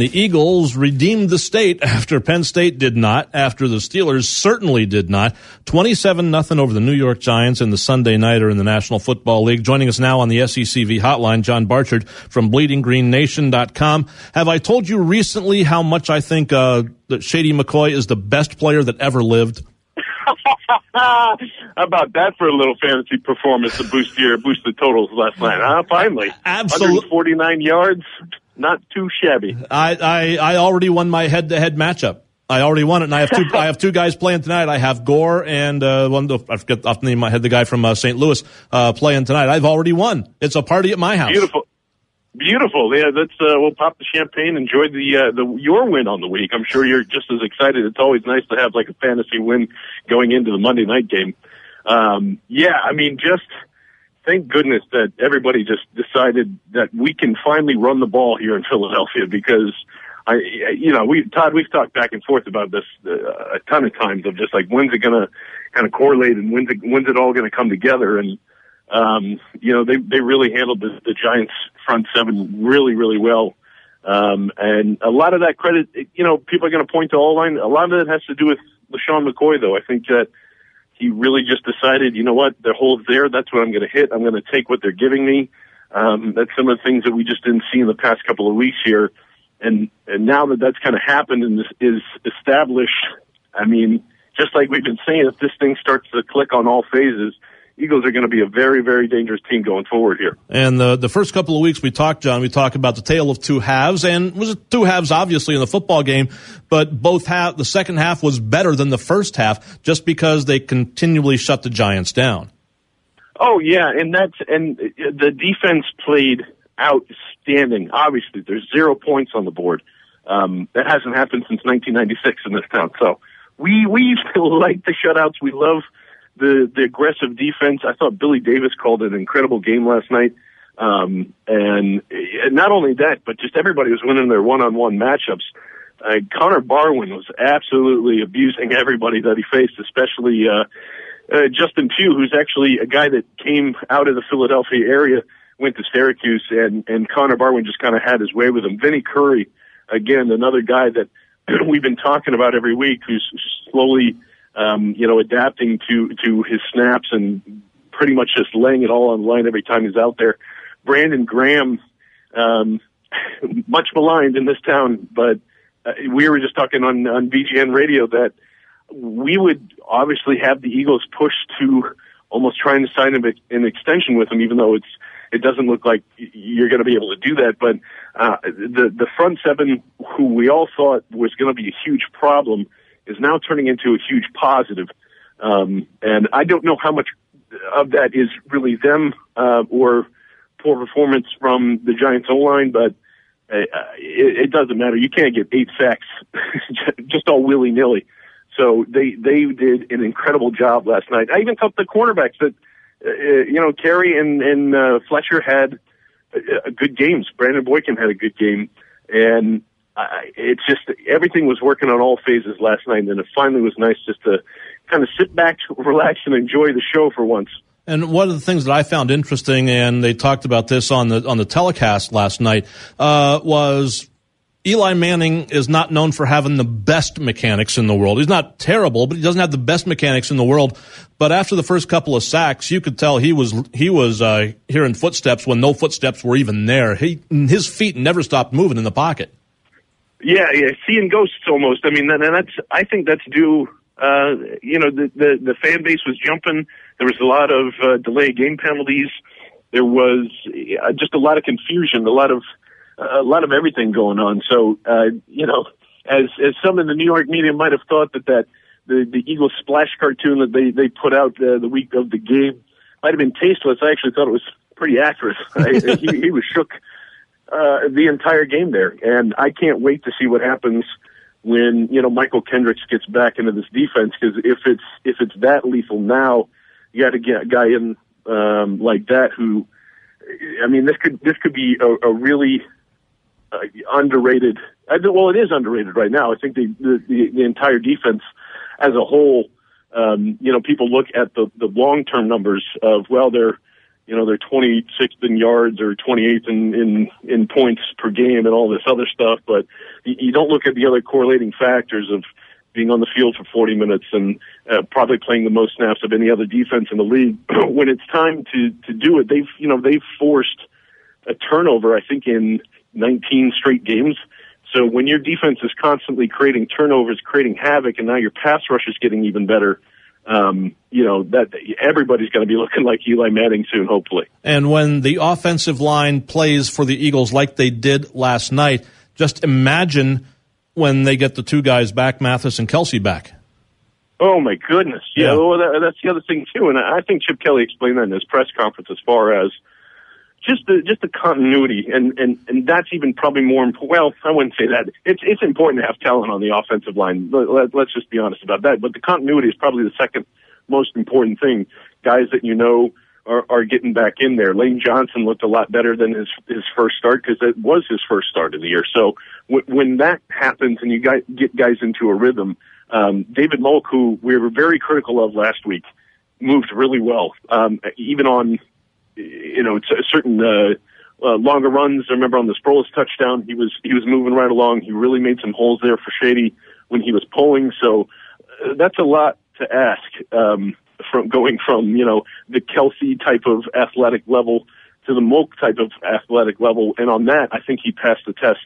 The Eagles redeemed the state after Penn State did not, after the Steelers certainly did not. 27 nothing over the New York Giants in the Sunday Nighter in the National Football League. Joining us now on the SECV hotline, John Barchard from bleedinggreennation.com. Have I told you recently how much I think uh, that Shady McCoy is the best player that ever lived? How about that for a little fantasy performance to boost your boost the totals last night? Huh? Finally, absolutely, 149 yards not too shabby. I, I, I already won my head to head matchup. I already won it, and I have two. I have two guys playing tonight. I have Gore and uh, one. I forget off the name of my head. The guy from uh, St. Louis uh, playing tonight. I've already won. It's a party at my house. Beautiful, beautiful. Yeah, let's uh, we'll pop the champagne. Enjoy the uh, the your win on the week. I'm sure you're just as excited. It's always nice to have like a fantasy win going into the Monday night game. Um, yeah, I mean, just thank goodness that everybody just decided that we can finally run the ball here in Philadelphia because I, you know, we, Todd, we've talked back and forth about this uh, a ton of times of just like when's it going to kind of correlate and when's it, when's it all going to come together? And, um, you know, they, they really handled the, the Giants front seven really, really well. Um, and a lot of that credit, you know, people are going to point to O line. A lot of it has to do with LeSean McCoy, though. I think that, he really just decided, you know what, the hole's there. That's what I'm going to hit. I'm going to take what they're giving me. Um, that's some of the things that we just didn't see in the past couple of weeks here. And, and now that that's kind of happened and this is established, I mean, just like we've been saying, if this thing starts to click on all phases, Eagles are going to be a very, very dangerous team going forward here. And the the first couple of weeks we talked, John, we talked about the tale of two halves, and was two halves obviously in the football game, but both half the second half was better than the first half just because they continually shut the Giants down. Oh yeah, and that's and the defense played outstanding. Obviously, there's zero points on the board. Um, that hasn't happened since 1996 in this town. So we we like the shutouts. We love the the aggressive defense. I thought Billy Davis called an incredible game last night. Um, and, not only that, but just everybody was winning their one-on-one matchups. Uh, Connor Barwin was absolutely abusing everybody that he faced, especially uh, uh, Justin Pugh, who's actually a guy that came out of the Philadelphia area, went to Syracuse, and and Connor Barwin just kind of had his way with him. Vinny Curry, again, another guy that we've been talking about every week, who's slowly um, you know, adapting to, to his snaps and pretty much just laying it all on the line every time he's out there. Brandon Graham, um, much maligned in this town, but uh, we were just talking on, on BGN radio that we would obviously have the Eagles push to almost trying to sign him an extension with him, even though it's, it doesn't look like you're going to be able to do that. But, uh, the, the front seven, who we all thought was going to be a huge problem, is now turning into a huge positive. Um, and I don't know how much of that is really them uh, or poor performance from the Giants O line, but uh, it, it doesn't matter. You can't get eight sacks just all willy nilly. So they they did an incredible job last night. I even thought the cornerbacks that uh, you know, Cary and and uh, Fletcher had uh, good games. Brandon Boykin had a good game, and It's just everything was working on all phases last night, and it finally was nice just to kind of sit back, relax, and enjoy the show for once. And one of the things that I found interesting, and they talked about this on the on the telecast last night, uh, was Eli Manning is not known for having the best mechanics in the world. He's not terrible, but he doesn't have the best mechanics in the world. But after the first couple of sacks, you could tell he was he was uh, hearing footsteps when no footsteps were even there. He his feet never stopped moving in the pocket. Yeah, yeah, seeing ghosts almost. I mean, and that's I think that's due. Uh, you know, the, the the fan base was jumping. There was a lot of uh, delay game penalties. There was uh, just a lot of confusion, a lot of a lot of everything going on. So, uh, you know, as as some in the New York media might have thought that that the the Eagles splash cartoon that they they put out uh, the week of the game might have been tasteless. I actually thought it was pretty accurate. he, he was shook uh, the entire game there, and I can't wait to see what happens when you know Mychal Kendricks gets back into this defense because if it's if it's that lethal now, you got to get a guy in um, like that who. I mean, this could this could be a, a really uh, underrated. Well, it is underrated right now. I think the the, the, entire defense as a whole. Um, you know, people look at the the long term numbers of well, they're you know they're 26th in yards or 28th in in in points per game and all this other stuff, but you, don't look at the other correlating factors of being on the field for 40 minutes and uh, probably playing the most snaps of any other defense in the league. when it's time to to do it, they've you know they've forced a turnover. I think in 19 straight games. So when your defense is constantly creating turnovers, creating havoc, and now your pass rush is getting even better, um, you know that everybody's going to be looking like Eli Manning soon, hopefully. And when the offensive line plays for the Eagles like they did last night, just imagine when they get the two guys back, Mathis and Kelce back. Oh my goodness! Yeah, yeah. Well, that, that's the other thing too, and I think Chip Kelly explained that in his press conference as far as just the just the continuity, and and and that's even probably more important. Well, I wouldn't say that. It's it's important to have talent on the offensive line. Let, let's just be honest about that. But the continuity is probably the second most important thing. Guys that you know are, are getting back in there. Lane Johnson looked a lot better than his his first start because it was his first start of the year. So w- when that happens and you got, get guys into a rhythm, um, David Molk, who we were very critical of last week, moved really well. Um, even on you know, certain uh, uh, longer runs. I remember on the Sproles touchdown, he was he was moving right along. He really made some holes there for Shady when he was pulling. So uh, that's a lot to ask um, from going from you know the Kelce type of athletic level to the Molk type of athletic level. And on that, I think he passed the test.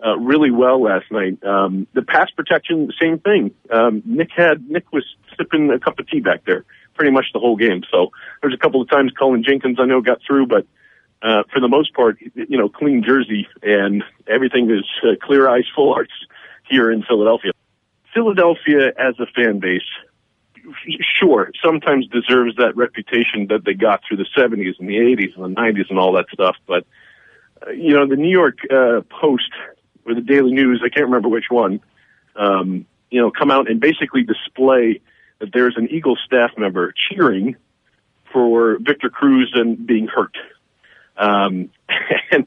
Uh, really well last night. Um, the pass protection, same thing. Um, Nick had Nick was sipping a cup of tea back there pretty much the whole game. So there's a couple of times Cullen Jenkins I know got through, but uh, for the most part, you know, clean jersey and everything is uh, clear eyes, full hearts here in Philadelphia. Philadelphia as a fan base, sure, sometimes deserves that reputation that they got through the 70s and the 80s and the 90s and all that stuff. But, uh, you know, the New York uh, Post or the Daily News, I can't remember which one, um, you know, come out and basically display – that there's an Eagles staff member cheering for Victor Cruz and being hurt. Um, and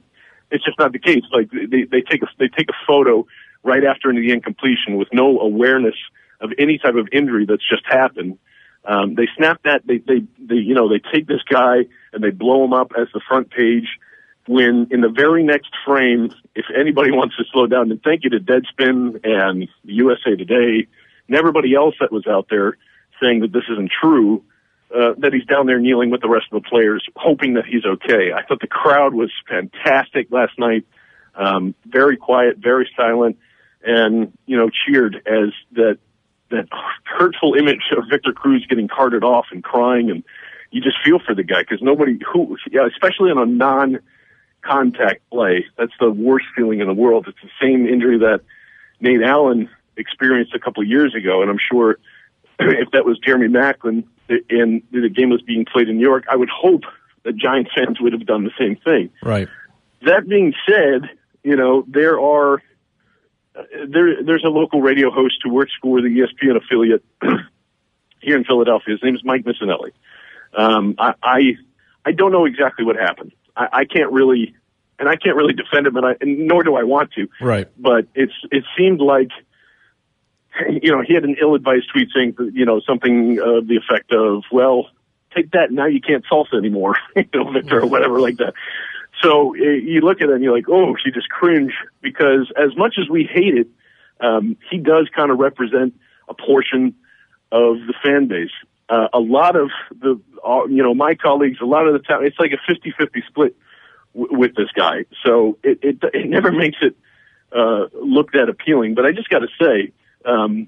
it's just not the case. Like they, they take a, they take a photo right after the incompletion with no awareness of any type of injury that's just happened. Um, they snap that, they, they, they, you know, they take this guy and they blow him up as the front page when in the very next frame, if anybody wants to slow down, and thank you to Deadspin and USA Today and everybody else that was out there saying that this isn't true, uh, that he's down there kneeling with the rest of the players, hoping that he's okay. I thought the crowd was fantastic last night, um, very quiet, very silent, and you know cheered as that that hurtful image of Victor Cruz getting carted off and crying, and you just feel for the guy because nobody who, yeah, especially on a non-contact play, that's the worst feeling in the world. It's the same injury that Nate Allen experienced a couple of years ago, and I'm sure if that was Jeremy Maclin and the game was being played in New York, I would hope that Giants fans would have done the same thing. Right. That being said, you know there are there there's a local radio host who works for the ESPN affiliate here in Philadelphia. His name is Mike Missanelli. Um, I, I I don't know exactly what happened. I, I can't really, and I can't really defend him, and, I, and nor do I want to. Right. But it's it seemed like, you know, he had an ill-advised tweet saying, you know, something of the effect of, "Well, take that. Now you can't salsa anymore, you know, Victor, or whatever like that." So uh, you look at it and you're like, oh, you just cringe because as much as we hate it, um, he does kind of represent a portion of the fan base. Uh, a lot of the, uh, you know, my colleagues, a lot of the time, it's like a 50-50 split w- with this guy. So it, it, it never makes it, uh, look that appealing. But I just got to say, um,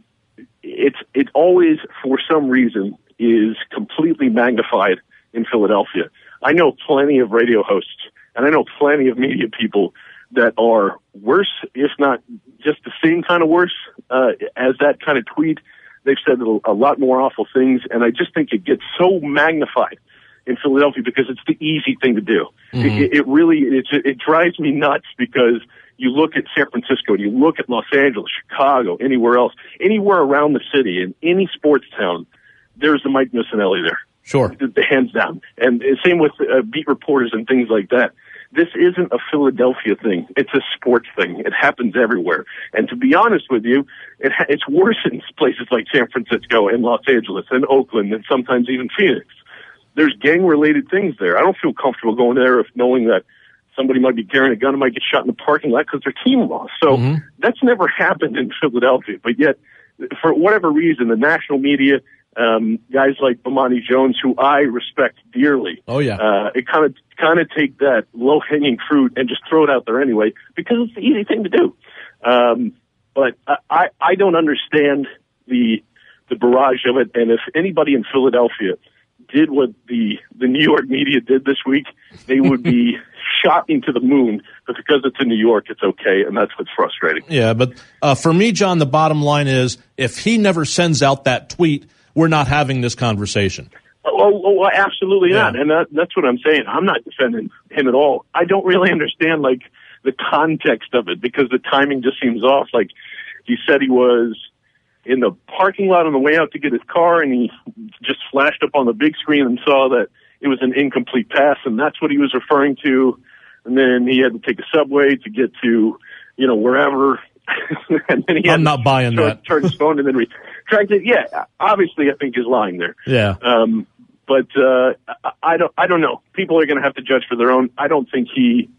it's, it always, for some reason, is completely magnified in Philadelphia. I know plenty of radio hosts and I know plenty of media people that are worse, if not just the same kind of worse, uh, as that kind of tweet. They've said a lot more awful things, and I just think it gets so magnified in Philadelphia because it's the easy thing to do. Mm-hmm. It, it really it, it drives me nuts because you look at San Francisco, you look at Los Angeles, Chicago, anywhere else, anywhere around the city, in any sports town, there's the Mike Missanelli there. Sure. The, the hands down. And same with uh, beat reporters and things like that. This isn't a Philadelphia thing. It's a sports thing. It happens everywhere. And to be honest with you, it ha- it's worse in places like San Francisco and Los Angeles and Oakland and sometimes even Phoenix. There's gang related things there. I don't feel comfortable going there if knowing that somebody might be carrying a gun and might get shot in the parking lot because their team lost. So mm-hmm. that's never happened in Philadelphia. But yet, for whatever reason, the national media um, guys like Bomani Jones, who I respect dearly. Oh yeah, uh, it kind of kind of take that low hanging fruit and just throw it out there anyway because it's the easy thing to do. Um, but I I don't understand the the barrage of it, and if anybody in Philadelphia did what the the New York media did this week, they would be shocking to the moon. But because it's in New York, it's okay, and that's what's frustrating. Yeah, but uh, for me, John, the bottom line is if he never sends out that tweet we're not having this conversation. Oh, oh absolutely yeah. not. And that, that's what I'm saying. I'm not defending him at all. I don't really understand like the context of it because the timing just seems off. Like he said he was in the parking lot on the way out to get his car and he just flashed up on the big screen and saw that it was an incomplete pass and that's what he was referring to. And then he had to take a subway to get to, you know, wherever. and then he I'm not buying that. Turn his phone and then re- trying to, yeah, obviously I think he's lying there. Yeah. Um, but, uh, I don't, I don't know. People are going to have to judge for their own. I don't think he,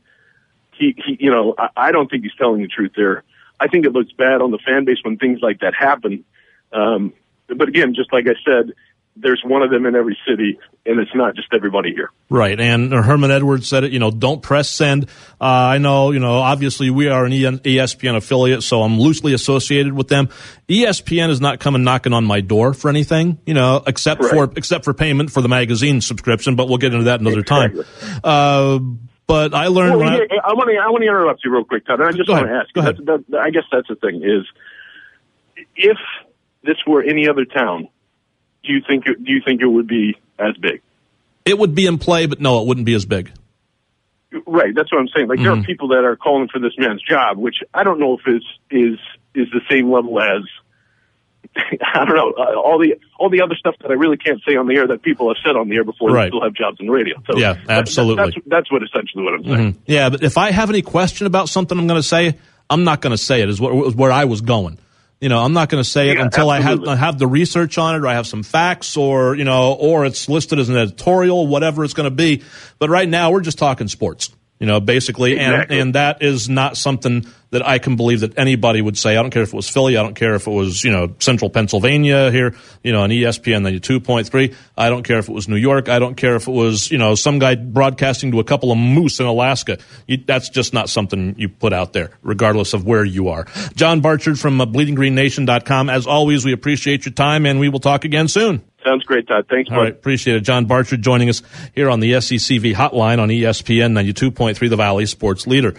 he, he, you know, I, I don't think he's telling the truth there. I think it looks bad on the fan base when things like that happen. Um, but again, just like I said, there's one of them in every city, and it's not just everybody here. Right. And Herman Edwards said it, you know, don't press send. Uh, I know, you know, obviously we are an ESPN affiliate, so I'm loosely associated with them. ESPN is not coming knocking on my door for anything, you know, except right. for, except for payment for the magazine subscription, but we'll get into that another exactly. time. Uh, but I learned. Well, I, I want to. I want to interrupt you real quick, Todd. I just want to ask. Go ahead. That, I guess that's the thing is, if this were any other town, do you think it, do you think it would be as big? It would be in play, but no, it wouldn't be as big. Right, that's what I'm saying. Like mm-hmm. there are mm-hmm. people that are calling for this man's job, which I don't know if is is is the same level as I don't know uh, all the all the other stuff that I really can't say on the air that people have said on the air before right. they still have jobs in radio. So yeah, absolutely. That, that's, that's what essentially what I'm saying. Mm-hmm. Yeah, but if I have any question about something, I'm going to say I'm not going to say it. Is what where I was going. You know, I'm not going to say it yeah, until absolutely. I have I have the research on it, or I have some facts, or you know, or it's listed as an editorial, whatever it's going to be. But right now, we're just talking sports. You know, basically, exactly. and and that is not something that I can believe that anybody would say. I don't care if it was Philly. I don't care if it was, you know, central Pennsylvania here, you know, on ESPN 92.3. I don't care if it was New York. I don't care if it was, you know, some guy broadcasting to a couple of moose in Alaska. You, that's just not something you put out there, regardless of where you are. John Barchard from uh, bleedinggreennation.com. As always, we appreciate your time and we will talk again soon. Sounds great, Todd. Thanks. All right, appreciate it. John Barchard joining us here on the SECV hotline on ESPN 92.3, the Valley Sports Leader.